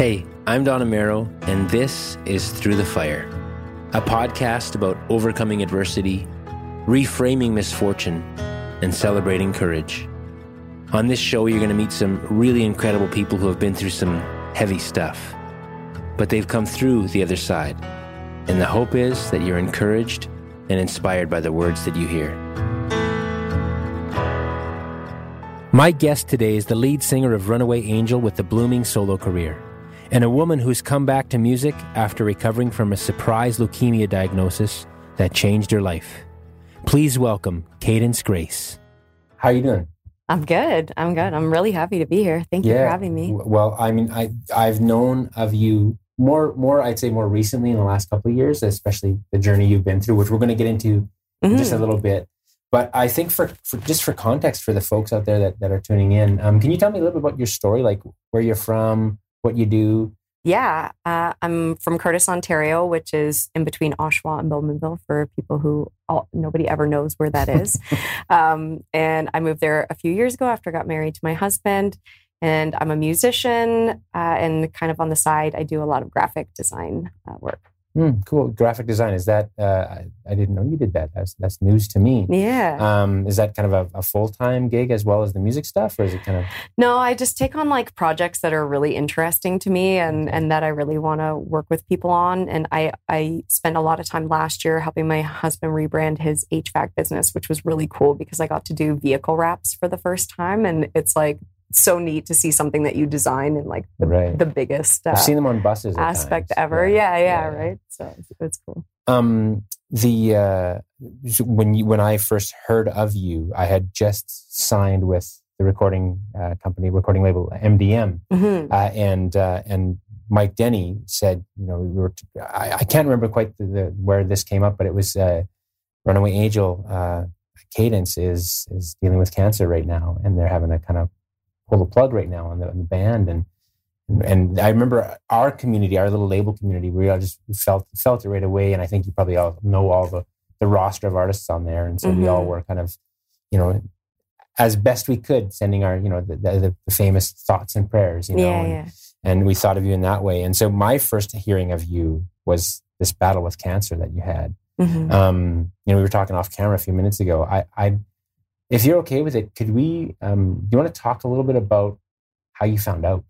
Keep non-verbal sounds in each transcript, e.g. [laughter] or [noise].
Hey, I'm Don Amero, and this is Through the Fire, a podcast about overcoming adversity, reframing misfortune, and celebrating courage. On this show, you're going to meet some really incredible people who have been through some heavy stuff, but they've come through the other side. And the hope is that you're encouraged and inspired by the words that you hear. My guest today is the lead singer of Runaway Angel with the blooming solo career and a woman who's come back to music after recovering from a surprise leukemia diagnosis that changed her life. Please welcome Cadence Grace. How are you doing? I'm good. I'm good. I'm really happy to be here. Thank you for having me. Well, I mean, I I've known of you more more I'd say more recently in the last couple of years, especially the journey you've been through, which we're going to get into mm-hmm. just a little bit. But I think for, for just for context for the folks out there that, that are tuning in, um, can you tell me a little bit about your story, like where you're from, what you do. Yeah, uh, I'm from Courtice, Ontario, which is in between Oshawa and Bowmanville for people who all, nobody ever knows where that is. [laughs] um, and I moved there a few years ago after I got married to my husband. And I'm a musician, uh, and kind of on the side, I do a lot of graphic design uh, work. Mm, cool. Graphic design. Is that, uh, I, I, didn't know you did that. That's, that's news to me. Yeah. Um, is that kind of a, a full time gig as well as the music stuff, or is it kind of? No, I just take on like projects that are really interesting to me and, and that I really want to work with people on. And I, I spent a lot of time last year helping my husband rebrand his HVAC business, which was really cool because I got to do vehicle wraps for the first time. And it's like so neat to see something that you design in like the, right. the biggest uh, I've seen them on buses aspect ever. Yeah. Yeah, yeah, yeah, right. So it's, it's cool. Um, the uh, when you when I first heard of you, I had just signed with the recording uh, company, recording label MDM, mm-hmm. uh, and uh, and Mike Denney said, you know, we were. T- I, I can't remember quite the, the, where this came up, but it was uh, Runaway Angel. Uh, Cadence is is dealing with cancer right now, and they're having a kind of pull the plug right now on the, on the band and, and, I remember our community, our little label community, we all just felt felt it right away. And I think you probably all know all the the roster of artists on there, and so mm-hmm. we all mm-hmm. were kind of, you know, as best we could, sending our, you know, the, the, the famous thoughts and prayers, you know, yeah, and, yeah. and we thought of you in that way. And so my first hearing of you was this battle with cancer that you had. Mm-hmm. Um, you know, we were talking off camera a few minutes ago. I, I if you're okay with it, could we? Um, do you want to talk a little bit about how you found out?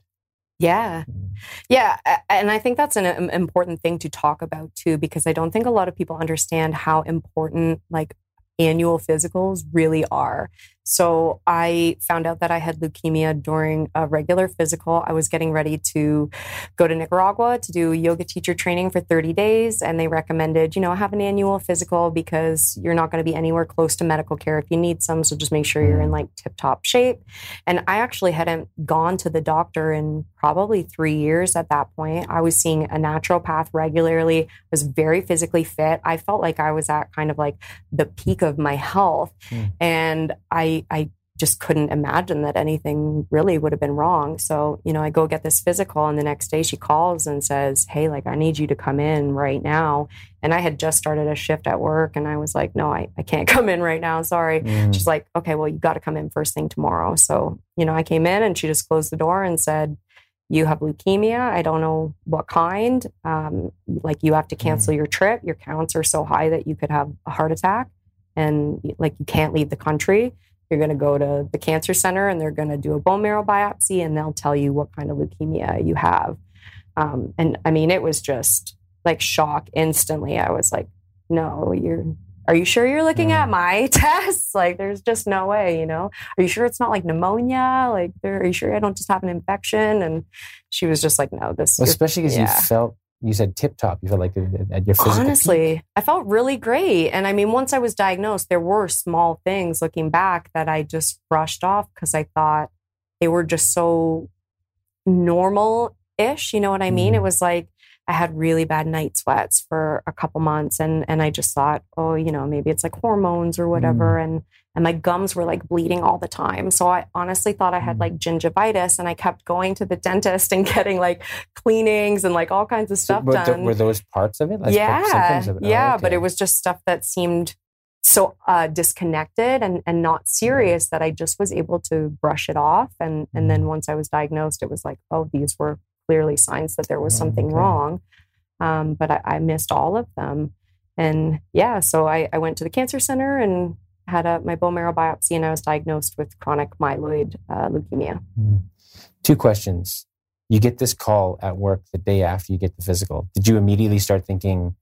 Yeah. Mm. Yeah. And I think that's an important thing to talk about too, because I don't think a lot of people understand how important like annual physicals really are. So I found out that I had leukemia during a regular physical. I was getting ready to go to Nicaragua to do yoga teacher training for 30 days. And they recommended, you know, have an annual physical because you're not going to be anywhere close to medical care if you need some. So just make sure you're in like tip top shape. And I actually hadn't gone to the doctor in probably three years at that point. I was seeing a naturopath regularly, I was very physically fit. I felt like I was at kind of like the peak of my health. Mm. And I I just couldn't imagine that anything really would have been wrong. So, you know, I go get this physical and the next day she calls and says, Hey, like I need you to come in right now. And I had just started a shift at work and I was like, No, I, I can't [laughs] come in right now. Sorry. Mm. She's like, Okay, well, you got to come in first thing tomorrow. So, you know, I came in and she just closed the door and said, you have leukemia. I don't know what kind. Um, like you have to cancel mm. your trip. Your counts are so high that you could have a heart attack, and like you can't leave the country. You're going to go to the cancer center and they're going to do a bone marrow biopsy and they'll tell you what kind of leukemia you have. Um, and I mean, it was just like shock instantly. I was like, no, you're, are you sure you're looking at mm. my [laughs] tests? Like, there's just no way, you know? Are you sure it's not like pneumonia? Like, are you sure I don't just have an infection? And she was just like, no, this. Well, especially because yeah. you felt you said tip top. You felt like at your physical honestly, peak. I felt really great. And I mean, once I was diagnosed, there were small things looking back that I just brushed off because I thought, they were just so normal ish. You know what I mean? Mhm. It was like I had really bad night sweats for a couple months and and I just thought, oh, you know, maybe it's like hormones or whatever. And and my gums were like bleeding all the time. So I honestly thought I had Mm. like gingivitis and I kept going to the dentist and [laughs] getting like cleanings and like all kinds of So stuff th- done. were those parts of it? Like yeah. of it? Oh, Yeah. But it was just stuff that seemed so uh, disconnected and, and not serious that I just was able to brush it off. And, and Mm. then once I was diagnosed, it was like, oh, these were clearly signs that there was Oh, something okay. wrong. Um, but I, I missed all of them. And yeah, so I, I went to the cancer center and had a, my bone marrow biopsy, and I was diagnosed with chronic myeloid uh, leukemia. Mm. Two questions. You get this call at work the day after you get the physical. Did you immediately start thinking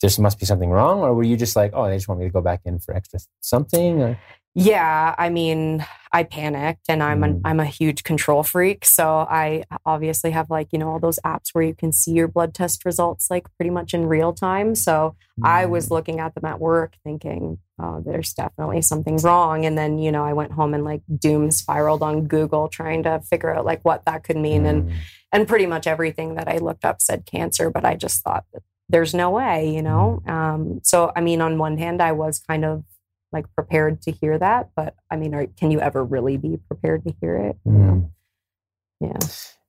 there must be something wrong, or were you just like, oh, they just want me to go back in for extra something? Or? Yeah, I mean, I panicked and I'm Mm. an, I'm a huge control freak, so I obviously have like, you know, all those apps where you can see your blood test results like pretty much in real time. So I Mm. was looking at them at work thinking, oh, there's definitely something wrong. And then, you know, I went home and like doom spiraled on Google trying to figure out like what that could mean. And Mm. and pretty much everything that I looked up said cancer, but I just thought that there's no way, you know? Um, so, I mean, on one hand, I was kind of like prepared to hear that, but I mean, are, can you ever really be prepared to hear it? Mm. Yeah.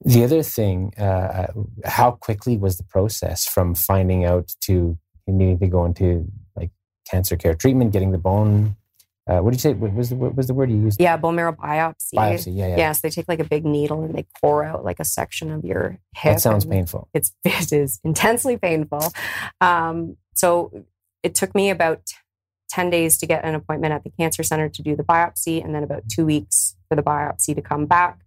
The other thing, uh, how quickly was the process from finding out to needing to go into like cancer care treatment, getting the bone? Uh, what did you say? What was the what was the word you used? Yeah. Bone marrow biopsy. Biopsy. Yeah, yeah. Yes. They take like a big needle and they core out like a section of your hip. that sounds painful. it's [laughs] it is intensely painful. Um, so it took me about 10 days to get an appointment at the cancer center to do the biopsy, and then about two weeks for the biopsy to come back.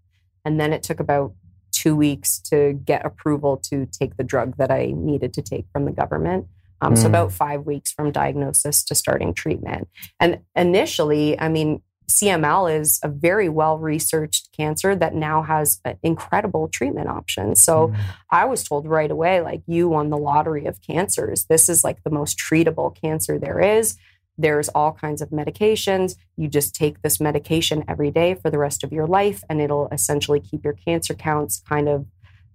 And then it took about two weeks to get approval to take the drug that I needed to take from the government. Um, So Mm. about five weeks from diagnosis to starting treatment. And initially, I mean, CML is a very well researched cancer that now has incredible treatment options. So Mm. I was told right away, like, you won the lottery of cancers. This is like the most treatable cancer there is. There's all kinds of medications. You just take this medication every day for the rest of your life, and it'll essentially keep your cancer counts kind of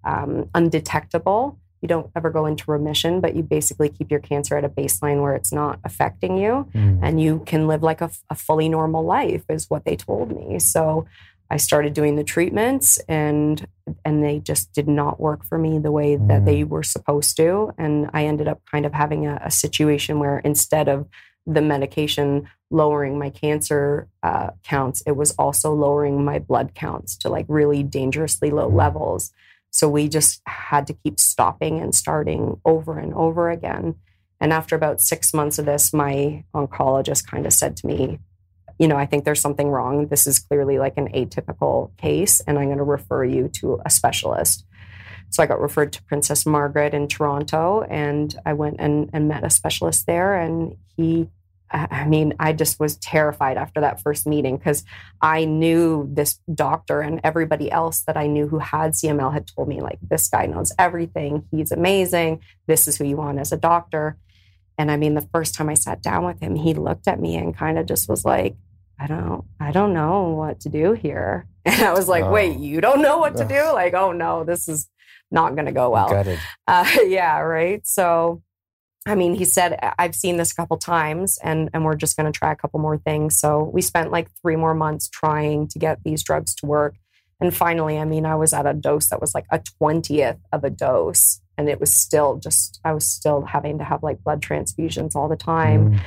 um, undetectable. You don't ever go into remission, but you basically keep your cancer at a baseline where it's not affecting you Mm. and you can live like a, a fully normal life is what they told me so i started doing the treatments and and they just did not work for me the way that Mm. they were supposed to and i ended up kind of having a, a situation where instead of the medication lowering my cancer uh, counts it was also lowering my blood counts to like really dangerously low Mm. levels so we just had to keep stopping and starting over and over again and after about six months of this, my oncologist kind of said to me, you know, I think there's something wrong. This is clearly like an atypical case, and I'm going to refer you to a specialist. So I got referred to Princess Margaret in Toronto, and I went and, and met a specialist there. And he, I mean, I just was terrified after that first meeting because I knew this doctor and everybody else that I knew who had CML had told me, like, this guy knows everything. He's amazing. This is who you want as a doctor. And I mean, the first time I sat down with him, he looked at me and kind of just was like, I don't, I don't know what to do here. [laughs] And I was like, Oh. wait, you don't know what to do? [laughs] Like, oh no, this is not going to go well. Uh, [laughs] yeah, right. So, I mean, he said, I've seen this a couple times and, and we're just going to try a couple more things. So, we spent like three more months trying to get these drugs to work. And finally, I mean, I was at a dose that was like a 20th of a dose. And it was still just, I was still having to have like blood transfusions all the time Mm.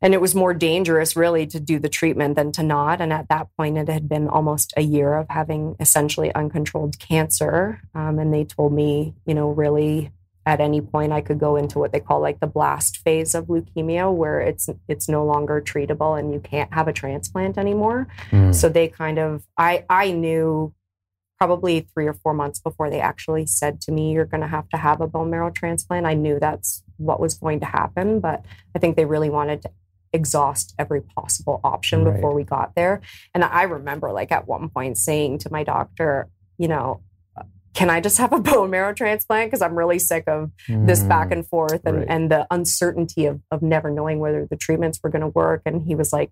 And it was more dangerous really to do the treatment than to not. And at that point it had been almost a year of having essentially uncontrolled cancer. Um, and they told me you know really at any point i could go into what they call like the blast phase of leukemia where it's it's no longer treatable and you can't have a transplant anymore. Mm. so they kind of i i knew probably three or four months before they actually said to me you're going to have to have a bone marrow transplant. I knew that's what was going to happen but i think they really wanted to exhaust every possible option Right. before we got there and i remember like at one point saying to my doctor you know can i just have a [laughs] bone marrow transplant because i'm really sick of this Mm. back and forth and, Right. and the uncertainty of, of never knowing whether the treatments were going to work. And he was like,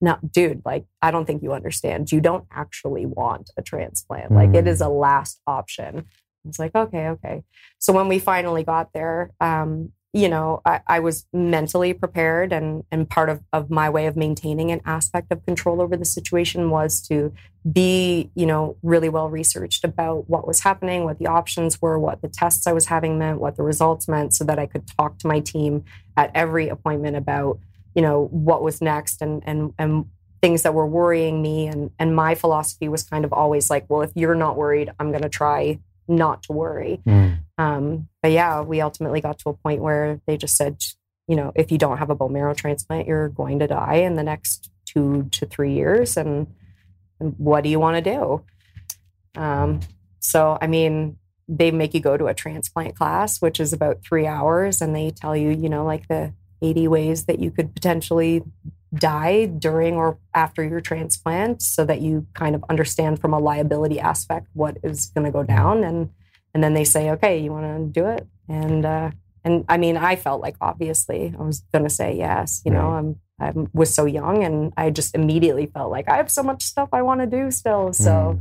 no, dude, like, I don't think you understand. You don't actually want a transplant. Like, it is a last option. I was like, okay, okay. So when we finally got there, um, you know, I, I, was mentally prepared and and part of, of my way of maintaining an aspect of control over the situation was to be, you know, really well researched about what was happening, what the options were, what the tests I was having meant, what the results meant, so that I could talk to my team at every appointment about, you know, what was next and and and things that were worrying me. And and my philosophy was kind of always like, well, if you're not worried, I'm gonna try not to worry. Mm. Um, but yeah, we ultimately got to a point where they just said, you know, if you don't have a bone marrow transplant, you're going to die in the next two to three years. And, and what do you want to do? Um, so, I mean, they make you go to a transplant class, which is about three hours, and they tell you, you know, like the 80 ways that you could potentially die during or after your transplant so that you kind of understand from a liability aspect what is going to go down and and then they say okay you want to do it and uh and i mean i felt like obviously i was going to say yes you know i'm i was so young and i just immediately felt like i have so much stuff i want to do still so mm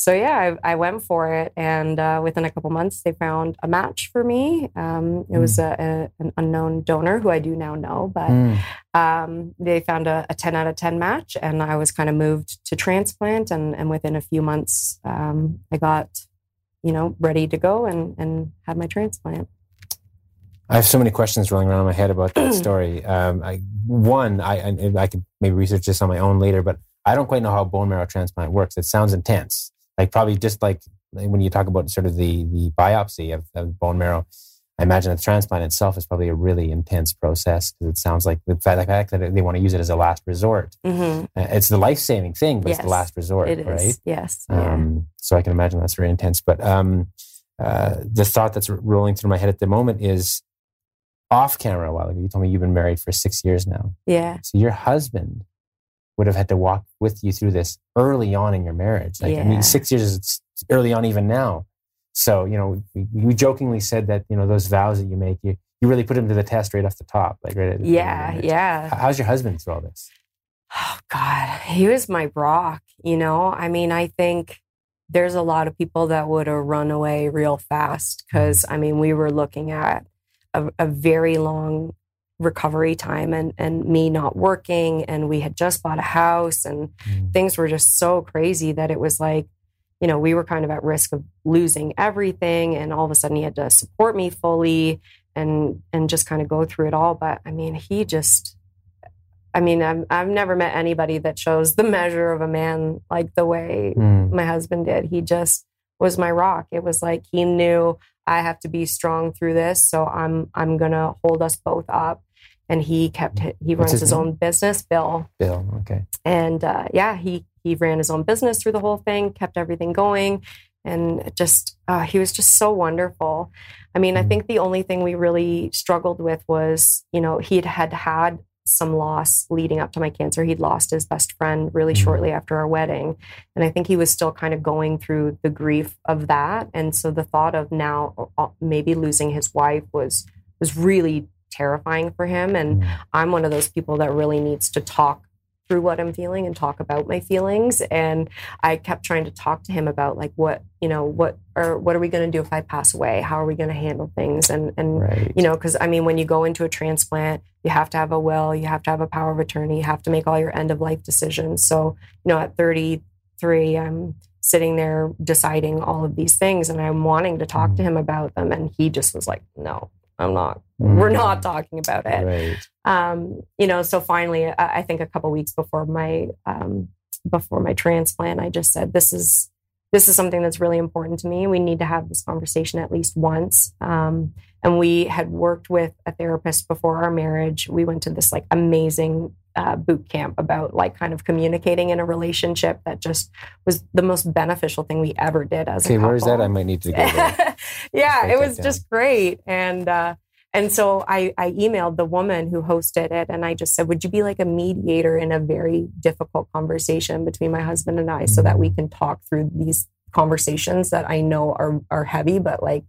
so yeah, I, I, went for it, and uh, within a couple months, they found a match for me. Um, it mm. was a, a, an unknown donor who I do now know, but mm. um, they found a, a, ten out of ten match, and I was kind of moved to transplant. And, and within a few months, um, I got, you know, ready to go and and have my transplant. I have so many questions rolling around in my head about that [clears throat] story. Um, I, one, I, I I could maybe research this on my own later, but I don't quite know how bone marrow transplant works. It sounds intense like probably just like when you talk about sort of the the biopsy of, of bone marrow, I imagine the transplant itself is probably a really intense process because it sounds like the fact, the fact, that they want to use it as a last resort. Mm-hmm. Uh, it's the life saving thing, but yes, it's the last resort, right? Yes. Um, yeah. So I can imagine that's very intense. But um, uh, the thought that's rolling through my head at the moment is off camera a while ago. You told me you've been married for six years now. Yeah. So your husband would have had to walk with you through this early on in your marriage. Like, yeah. I mean, six years is early on even now. So, you know, we, we, jokingly said that, you know, those vows that you make, you, you really put them to the test right off the top. Like, right. yeah. Yeah. How's your husband through all this? Oh, God. He was my rock. You know, I mean, I think there's a lot of people that would have run away real fast because, I mean, we were looking at a, a very long recovery time and and me not working and we had just bought a house and mm. things were just so crazy that it was like you know we were kind of at risk of losing everything and all of a sudden he had to support me fully and and just kind of go through it all. But i mean he just i mean i've, I've never met anybody that shows the measure of a man like the way mm. my husband did. He just was my rock. It was like he knew i have to be strong through this so i'm i'm gonna hold us both up and he kept he runs his, his own business bill. Bill okay. And uh, yeah he he ran his own business through the whole thing kept everything going and just uh, he was just so wonderful. I mean mm. i think the only thing we really struggled with was you know he had had some loss leading up to my cancer. He'd lost his best friend really mm. shortly after our wedding. And i think he was still kind of going through the grief of that. And so the thought of now uh, maybe losing his wife was was really terrifying for him. And mm. I'm one of those people that really needs to talk through what I'm feeling and talk about my feelings. And I kept trying to talk to him about like what, you know, what or what are we going to do if I pass away? How are we going to handle things? And and right. you know, because I mean, when you go into a transplant, you have to have a will, you have to have a power of attorney, you have to make all your end of life decisions. So you know, at 33, I'm sitting there deciding all of these things, and I'm wanting to talk mm. to him about them, and he just was like, no I'm not. Mm-hmm. We're not talking about it. Right. Um, you know, so finally, I, I think a couple weeks before my um, before my transplant, I just said, "This is this is something that's really important to me. We need to have this conversation at least once." Um, and we had worked with a therapist before our marriage. We went to this like amazing uh, boot camp about like kind of communicating in a relationship that just was the most beneficial thing we ever did as okay, a couple. where's that? I might need to go there. [laughs] yeah, it was just great. And uh, and so I, I emailed the woman who hosted it and I just said, Would you be like a mediator in a very difficult conversation between my husband and I so that we can talk through these conversations that I know are are heavy, but like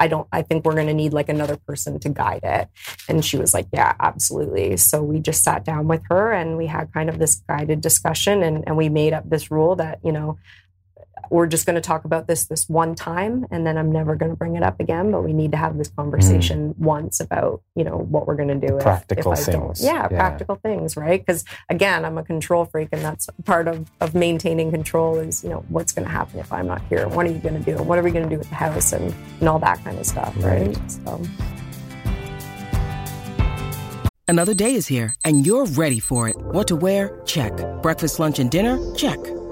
I don't, I think we're going to need like another person to guide it. And she was like, yeah, absolutely. So we just sat down with her and we had kind of this guided discussion and, and we made up this rule that, you know, we're just going to talk about this this one time and then i'm never going to bring it up again but we need to have this conversation mm. once about you know what we're going to do practical if, if things. Yeah, yeah, practical things right? Because again i'm a control freak and that's part of, of maintaining control is you know what's going to happen if i'm not here? What are you going to do? What are we going to do with the house and and all that kind of stuff right, right? so. Another day is here and you're ready for it. What to wear? Check. Breakfast lunch and dinner? Check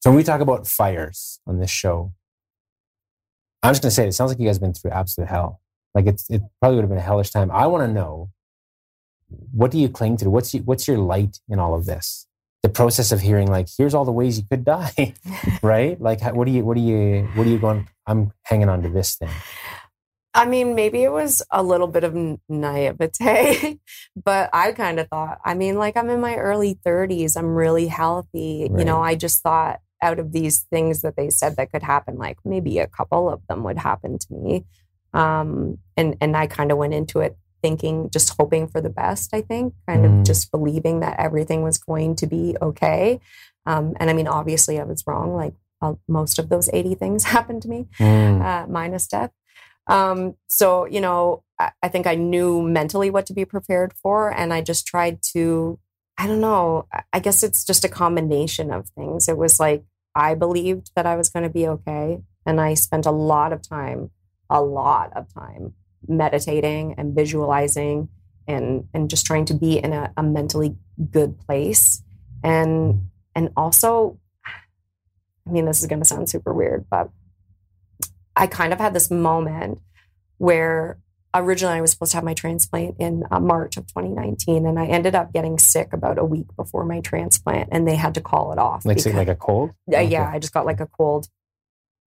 So when we talk about fires on this show, I'm just going to say it, it sounds like you guys have been through absolute hell. Like it's it probably would have been a hellish time. I want to know what do you cling to? What's you, what's your light in all of this? The process of hearing like here's all the ways you could die, [laughs] right? Like what do you what do you what are you going? I'm hanging on to this thing. I mean, maybe it was a little bit of naivete, [laughs] but I kind of thought, I mean, like I'm in my early 30s, I'm really healthy. Right. You know, I just thought out of these things that they said that could happen, like maybe a couple of them would happen to me. Um, and and I kind of went into it thinking, just hoping for the best. I think, kind mm. of just believing that everything was going to be okay. Um, and I mean, obviously, I was wrong. Like uh, most of those eighty things [laughs] happened to me, mm. uh, minus death. Um, so you know, I, I think I knew mentally what to be prepared for, and I just tried to I don't know. I guess it's just a combination of things. It was like I believed that I was going to be okay. And I spent a lot of time, a lot of time meditating and visualizing and, and just trying to be in a, a mentally good place. And, and also, I mean, this is going to sound super weird, but I kind of had this moment where originally I was supposed to have my transplant in uh, March of 2019, and I ended up getting sick about a week before my transplant, and they had to call it off. Like because, like a cold? Yeah, okay. yeah, I just got like a cold,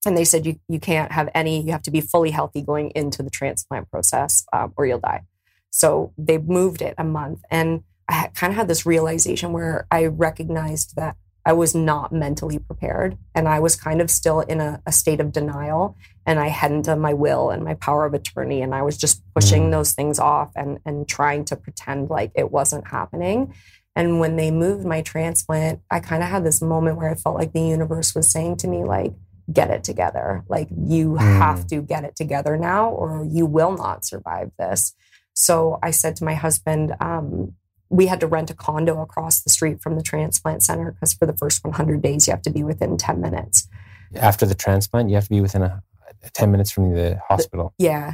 and they said you you can't have any. You have to be fully healthy going into the transplant process, um, or you'll die. So they moved it a month, and I kind of had this realization where I recognized that I was not mentally prepared. And I was kind of still in a, a, state of denial. And I hadn't done my will and my power of attorney. And I was just pushing mm. those things off and, and trying to pretend like it wasn't happening. And when they moved my transplant, I kind of had this moment where I felt like the universe was saying to me, like, get it together. Like, you mm. have to get it together now, or you will not survive this. So I said to my husband, um, we had to rent a condo across the street from the transplant center because for the first 100 days you have to be within 10 minutes after the transplant you have to be within a, 10 minutes from the hospital the, yeah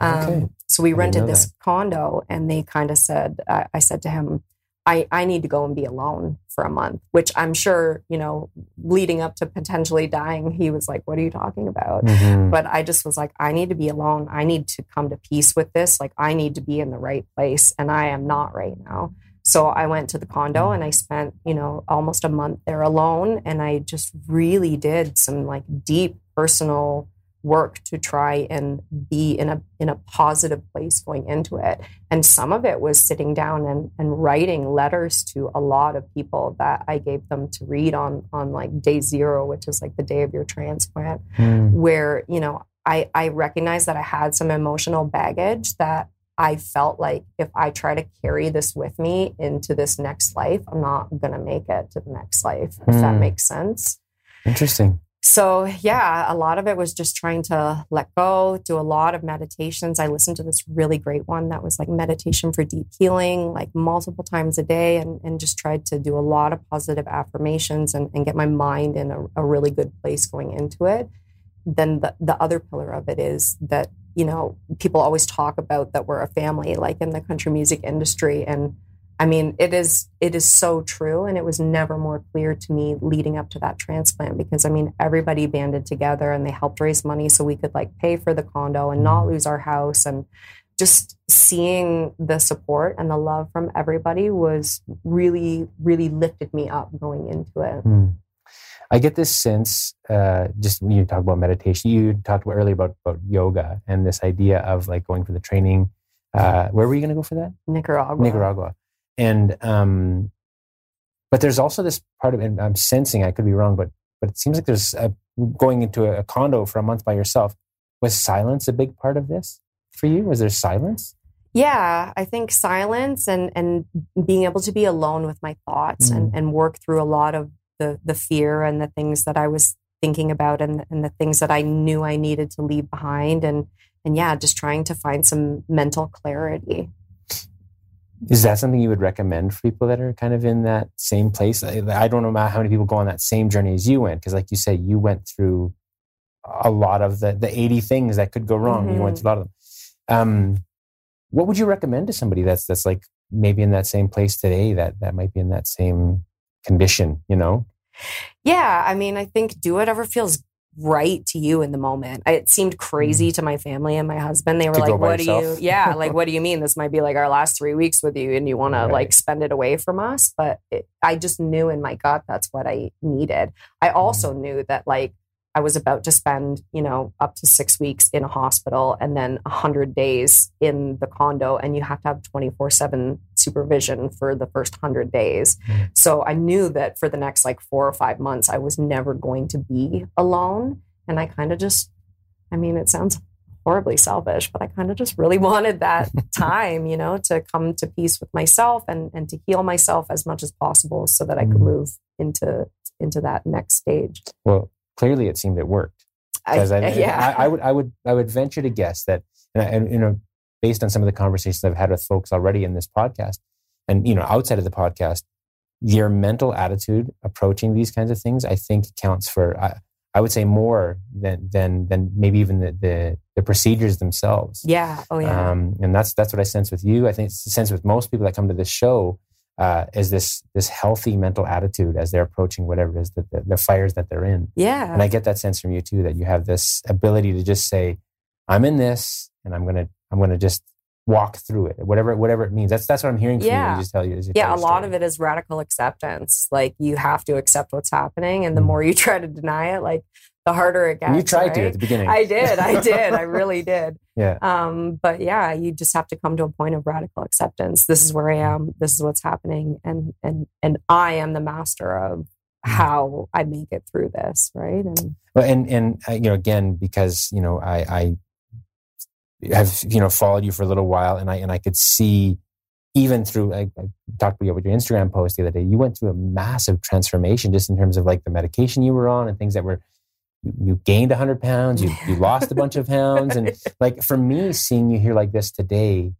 um, okay. so we rented this that. condo and they kind of said uh, i said to him I, I need to go and be alone for a month, which I'm sure, you know, leading up to potentially dying, he was like, What are you talking about? Mm-hmm. But I just was like, I need to be alone. I need to come to peace with this. Like, I need to be in the right place. And I am not right now. So I went to the condo and I spent, you know, almost a month there alone. And I just really did some like deep personal work to try and be in a in a positive place going into it and some of it was sitting down and, and writing letters to a lot of people that i gave them to read on on like day zero which is like the day of your transplant mm. where you know i i recognized that i had some emotional baggage that i felt like if i try to carry this with me into this next life i'm not going to make it to the next life if mm. that hmm. makes sense interesting so yeah, a lot of it was just trying to let go, do a lot of meditations. I listened to this really great one that was like meditation for deep healing, like multiple times a day, and, and just tried to do a lot of positive affirmations and, and get my mind in a, a really good place going into it. Then the, the other pillar of it is that, you know, people always talk about that we're a family, like in the country music industry. And I mean, it is it is so true, and it was never more clear to me leading up to that transplant because I mean, everybody banded together and they helped raise money so we could like pay for the condo and not lose our house, and just seeing the support and the love from everybody was really, really lifted me up going into it. Mm. I get this sense, uh, just when you talk about meditation, you talked about earlier about, about yoga and this idea of like going for the training. Uh, where were you going to go for that? Nicaragua. Nicaragua and um, but there's also this part of it. I'm sensing I could be wrong, but but it seems like there's a, going into a, a condo for a month by yourself. Was silence a big part of this for you? Was there silence? Yeah, I think silence and and being able to be alone with my thoughts mm. and, and work through a lot of the the fear and the things that I was thinking about and, and the things that I knew I needed to leave behind and and yeah, just trying to find some mental clarity. Is that something you would recommend for people that are kind of in that same place? I, I don't know how many people go on that same journey as you went, because like you said, you went through a lot of the the 80 things that could go wrong. Mm-hmm. You went mm-hmm. through a lot of them. Um, what would you recommend to somebody that's that's like maybe in that same place today that that might be in that same condition, you know? Yeah, I mean, I think do whatever feels right to you in the moment. It seemed crazy mm. to my family and my husband. They were to like, "What do you? Yeah, [laughs] like what do you mean? This might be like our last three weeks with you, and you want right. to like spend it away from us." But it, I just knew in my gut that's what I needed. I also mm. knew that like I was about to spend, you know, up to six weeks in a hospital and then 100 days in the condo. And you have to have 24 7 supervision for the first 100 days. Mm. So I knew that for the next like four or five months, I was never going to be alone. And I kind of just, I mean, it sounds horribly selfish, but I kind of just really [laughs] wanted that [laughs] time, you know, to come to peace with myself and, and to heal myself as much as possible so that I could mm. move into into that next stage. Well, clearly it seemed it worked. Because I, I, yeah. I, I, would, I would, I would venture to guess that, and, and you know, based on some of the conversations I've had with folks already in this podcast, and you know, outside of the podcast, your mental attitude approaching these kinds of things, I think, counts for. I, I would say more than than than maybe even the the, the procedures themselves. Yeah. Oh yeah. Um, and that's that's what I sense with you. I think it's the sense with most people that come to this show uh, is this this healthy mental attitude as they're approaching whatever it is that the, the, fires that they're in. Yeah. And I get that sense from you too that you have this ability to just say, "I'm in this, and I'm gonna I'm gonna just walk through it, whatever whatever it means." That's that's what I'm hearing from yeah. you. Just tell you. yeah, tell a lot of it is radical acceptance. Like you have to accept what's happening, and the mm. more you [laughs] try to deny it, like the harder it gets. You tried right? to at the beginning. I did. I [laughs] did. I really did. Yeah. Um, but yeah, you just have to come to a point of radical acceptance. This is where I am. This is what's happening, and and and I am the master of mm-hmm. how I make it through this. Right. And well, and and uh, you know, again, because you know, I I have you know followed you for a little while, and I and I could see even through I, I talked about your Instagram post the other day. You went through a massive transformation just in terms of like the medication you were on and things that were you, you gained 100 pounds, you, you [laughs] lost a bunch of pounds. And like for me, seeing you here like this today,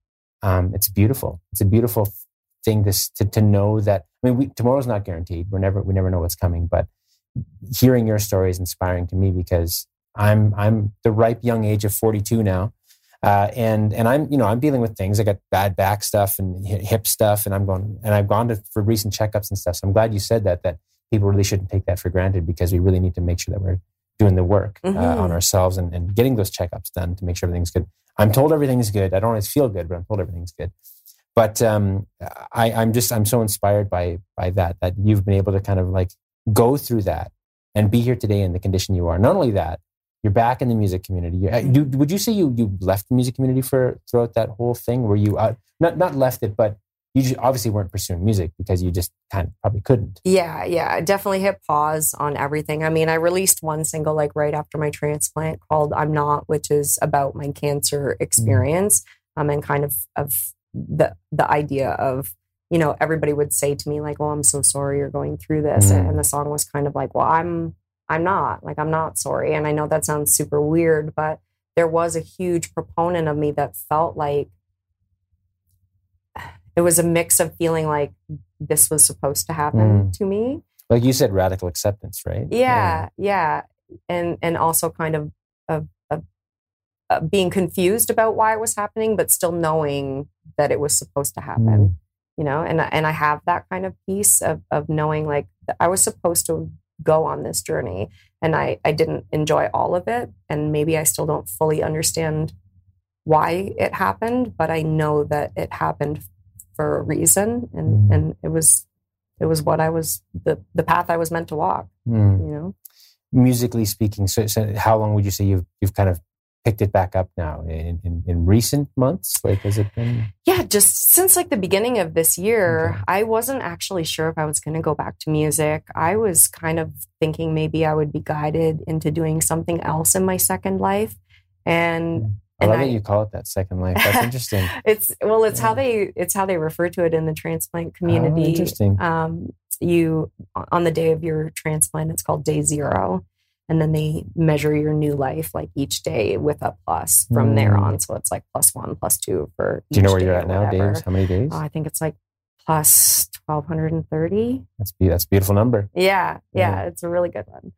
um, it's beautiful. It's a beautiful thing to, to, to know that, I mean, we, tomorrow's not guaranteed. We're never, we never know what's coming, but hearing your story is inspiring to me because I'm, I'm the ripe young age of 42 now. Uh, and and I'm you know I'm dealing with things. I got bad back stuff and hip stuff, and I'm going and I've gone to for recent checkups and stuff. So I'm glad you said that that people really shouldn't take that for granted because we really need to make sure that we're doing the work mm-hmm. uh, on ourselves and, and getting those checkups done to make sure everything's good. I'm told everything's good. I don't always feel good, but I'm told everything's good. But um, I, I'm just I'm so inspired by by that that you've been able to kind of like go through that and be here today in the condition you are. Not only that, you're back in the music community. You, uh, you, would you say you you left the music community for throughout that whole thing? Were you uh, not not left it, but you obviously weren't pursuing music because you just kind of probably couldn't. Yeah, yeah, I definitely hit pause on everything. I mean, I released one single like right after my transplant called "I'm Not," which is about my cancer mm. experience, mm. um, and kind of of the the idea of you know everybody would say to me like, "Well, I'm so sorry you're going through this," mm. and the song was kind of like, "Well, I'm I'm not. Like, I'm not sorry. And I know that sounds super weird, but there was a huge proponent of me that felt like it was a mix of feeling like this was supposed to happen mm. to me. Like you said, radical acceptance, right? Yeah, yeah. yeah. And and also kind of, of, of uh, being confused about why it was happening, but still knowing that it was supposed to happen. Mm. You know, and and I have that kind of piece of of knowing like I was supposed to go on this journey and I, I didn't enjoy all of it and maybe i still don't fully understand why it happened but i know that it happened for a reason and mm. and it was it was what i was the the path i was meant to walk mm. you know musically speaking so, so how long would you say you've you've kind of picked it back up now in, in, in, recent months? Like, has it been? Yeah, just since like the beginning of this year, okay. I wasn't actually sure if I was going to go back to music. I was kind of thinking maybe I would be guided into doing something else in my second life. And I love I, that you call it that second life. That's interesting. [laughs] it's well, it's yeah. how they it's how they refer to it in the transplant community. Oh, interesting. Um, you on the day of your transplant, it's called day zero and then they measure your new life like each day with a plus from mm. there on. So it's like plus one, plus two for. Do you know where you're at now, Dave? How many days? Oh, I think it's like plus twelve hundred and thirty. That's be that's a beautiful number. Yeah, yeah, it's a really good one.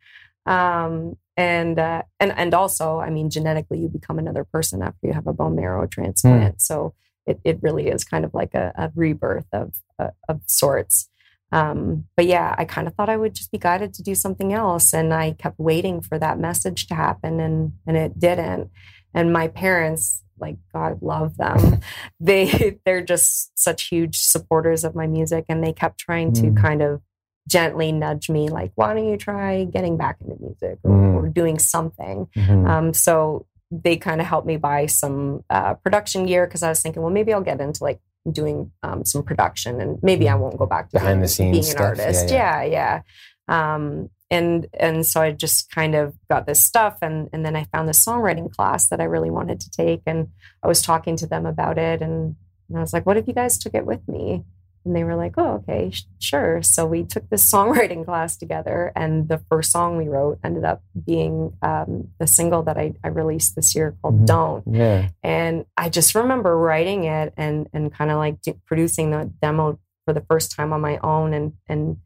Um, and uh, and and also, I mean, genetically, you become another person after you have a bone marrow transplant. Mm. So it it really is kind of like a, a rebirth of uh, of sorts. Um, but yeah, I kind of thought I would just be guided to do something else. And I kept waiting for that message to happen and, and it didn't. And my parents, like God love them. [laughs] they they're just such huge supporters of my music and they kept trying to mm. kind of gently nudge me like why don't you try getting back into music or, mm. or doing something mm-hmm. um, so they kind of helped me buy some uh, production gear because i was thinking well maybe i'll get into like doing um, some production and maybe I won't go back to behind being, the scenes being stuff. an artist. Yeah, yeah. yeah. Um, and and so I just kind of got this stuff and and then I found this songwriting class that I really wanted to take and I was talking to them about it and, and I was like, what if you guys took it with me? And they were like, oh, okay, sh- sure. So we took this songwriting [laughs] class together. And the first song we wrote ended up being um, the single that I, I, released this year called mm-hmm. Don't. Yeah. And I just remember writing it and, and kind of like producing the demo for the first time on my own and, and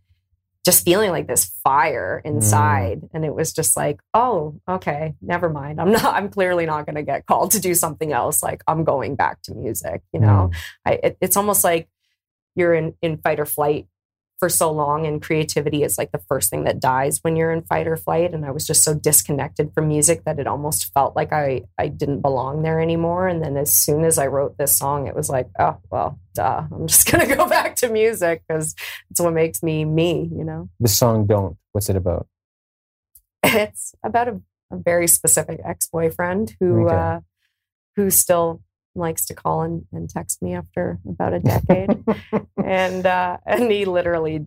just feeling like this fire inside. Mm. And it was just like, oh, okay, never mind. I'm [laughs] not, I'm clearly not going to get called to do something else. Like I'm going back to music, you know? Mm. I, it, it's almost like, you're in, in fight or flight for so long and creativity is like the first thing that dies when you're in fight or flight. And i was just so disconnected from music that it almost felt like i i didn't belong there anymore. And then as soon as i wrote this song it was like oh well duh [laughs] i'm just gonna go [laughs] back to music because it's what makes me me you know? The song don't what's it about? It's about a, a very specific ex-boyfriend who okay. uh who still likes to call and, and text me after about a decade. [laughs] and uh, and he literally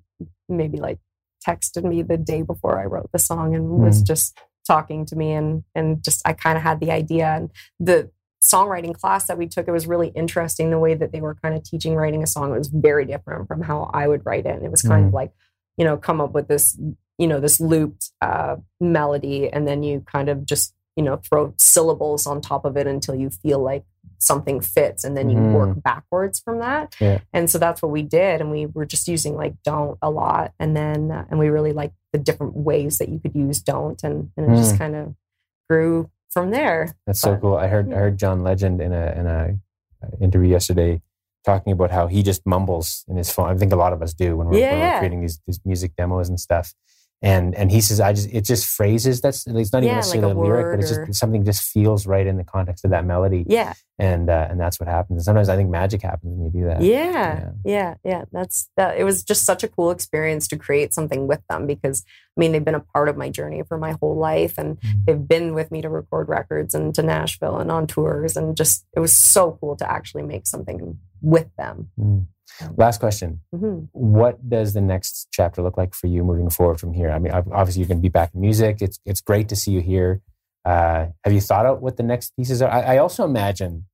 maybe like texted me the day before I wrote the song and mm. was just talking to me and and just I kind of had the idea and the songwriting class that we took it was really interesting the way that they were kind of teaching writing a song it was very different from how I would write it and it was kind mm. of like you know come up with this you know this looped uh, melody and then you kind of just you know throw syllables on top of it until you feel like something fits and then you mm. work backwards from that yeah. and so that's what we did and we were just using like don't a lot and then uh, and we really like the different ways that you could use don't and, and it mm. just kind of grew from there that's but, so cool i heard yeah. i heard john legend in a in a uh, interview yesterday talking about how he just mumbles in his phone i think a lot of us do when we're, yeah, when we're creating these, these music demos and stuff and and he says i just it just phrases that's it's not even necessarily like a, a lyric but it's just or... something just feels right in the context of that melody. Yeah. And uh, and that's what happens. And sometimes i think magic happens when you do that. Yeah. Yeah. Yeah, yeah. that's that it was just such a cool experience to create something with them because i mean they've been a part of my journey for my whole life and mm-hmm. they've been with me to record records and to nashville and on tours and just it was so cool to actually make something with them mm. Last question. Mm-hmm. What does the next chapter look like for you moving forward from here? I mean, obviously you're going to be back in music. It's it's great to see you here. Uh, have you thought out what the next pieces are? I, I also imagine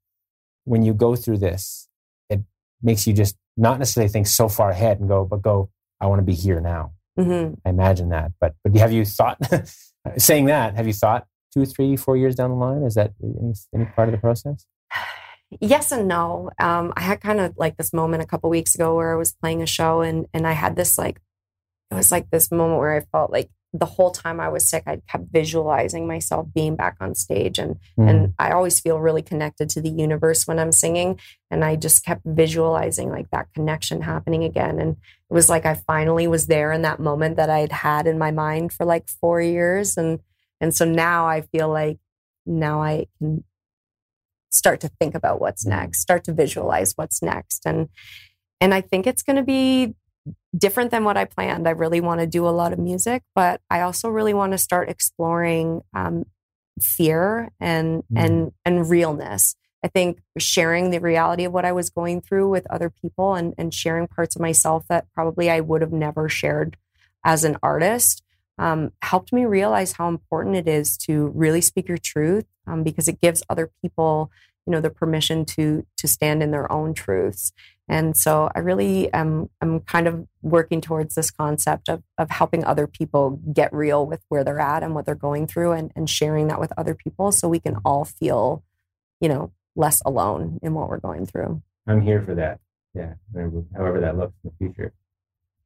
when you go through this, it makes you just not necessarily think so far ahead and go, but go, I want to be here now. Mm-hmm. I imagine that. But but have you thought [laughs] saying that? Have you thought two, three, four years down the line? Is that any, any part of the process? Yes and no. Um, I had kind of like this moment a couple weeks ago where I was playing a show and and I had this like it was like this moment where I felt like the whole time I was sick, I kept visualizing myself being back on stage. And, mm. and I always feel really connected to the universe when I'm singing. And I just kept visualizing like that connection happening again. And it was like I finally was there in that moment that I had had in my mind for like four years. And, and so now I feel like now I can start to think about what's mm. next, start to visualize what's next. And, and I think it's going to be different than what I planned. I really want to do a lot of music, but I also really want to start exploring um, fear and mm. and and realness. I think sharing the reality of what I was going through with other people and, and sharing parts of myself that probably I would have never shared as an artist um, helped me realize how important it is to really speak your truth um, because it gives other people you know the permission to to stand in their own truths and so I really am I'm kind of working towards this concept of, of helping other people get real with where they're at and what they're going through and, and sharing that with other people so we can all feel, you know, less alone in what we're going through. I'm here for that. Yeah. However that looks in the future.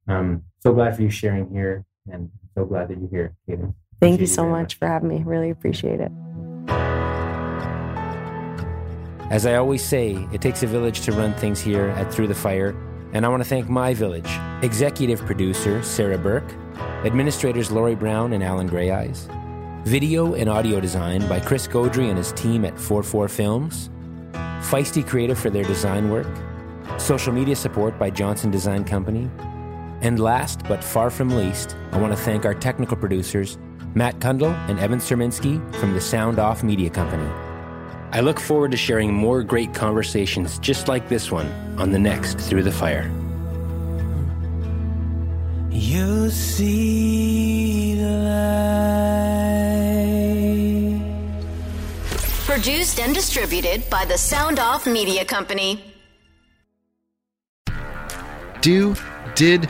Um, so glad for you sharing here and so glad that you're here, Cadence. Thank you so much, much for having me. Really appreciate it. As I always say, it takes a village to run things here at Through the Fire, and I want to thank my village executive producer Sarah Burke, administrators Lori Brown and Alan Greyeyes, video and audio design by Chris Godry and his team at 44 Films, Feisty Creative for their design work, social media support by Johnson Design Company, and last but far from least, I want to thank our technical producers, Matt Cundill and Evan Serminski from the Sound Off Media Company. I look forward to sharing more great conversations just like this one on the next Through the Fire. You see the light. Produced and distributed by the Sound Off Media Company. Do, did,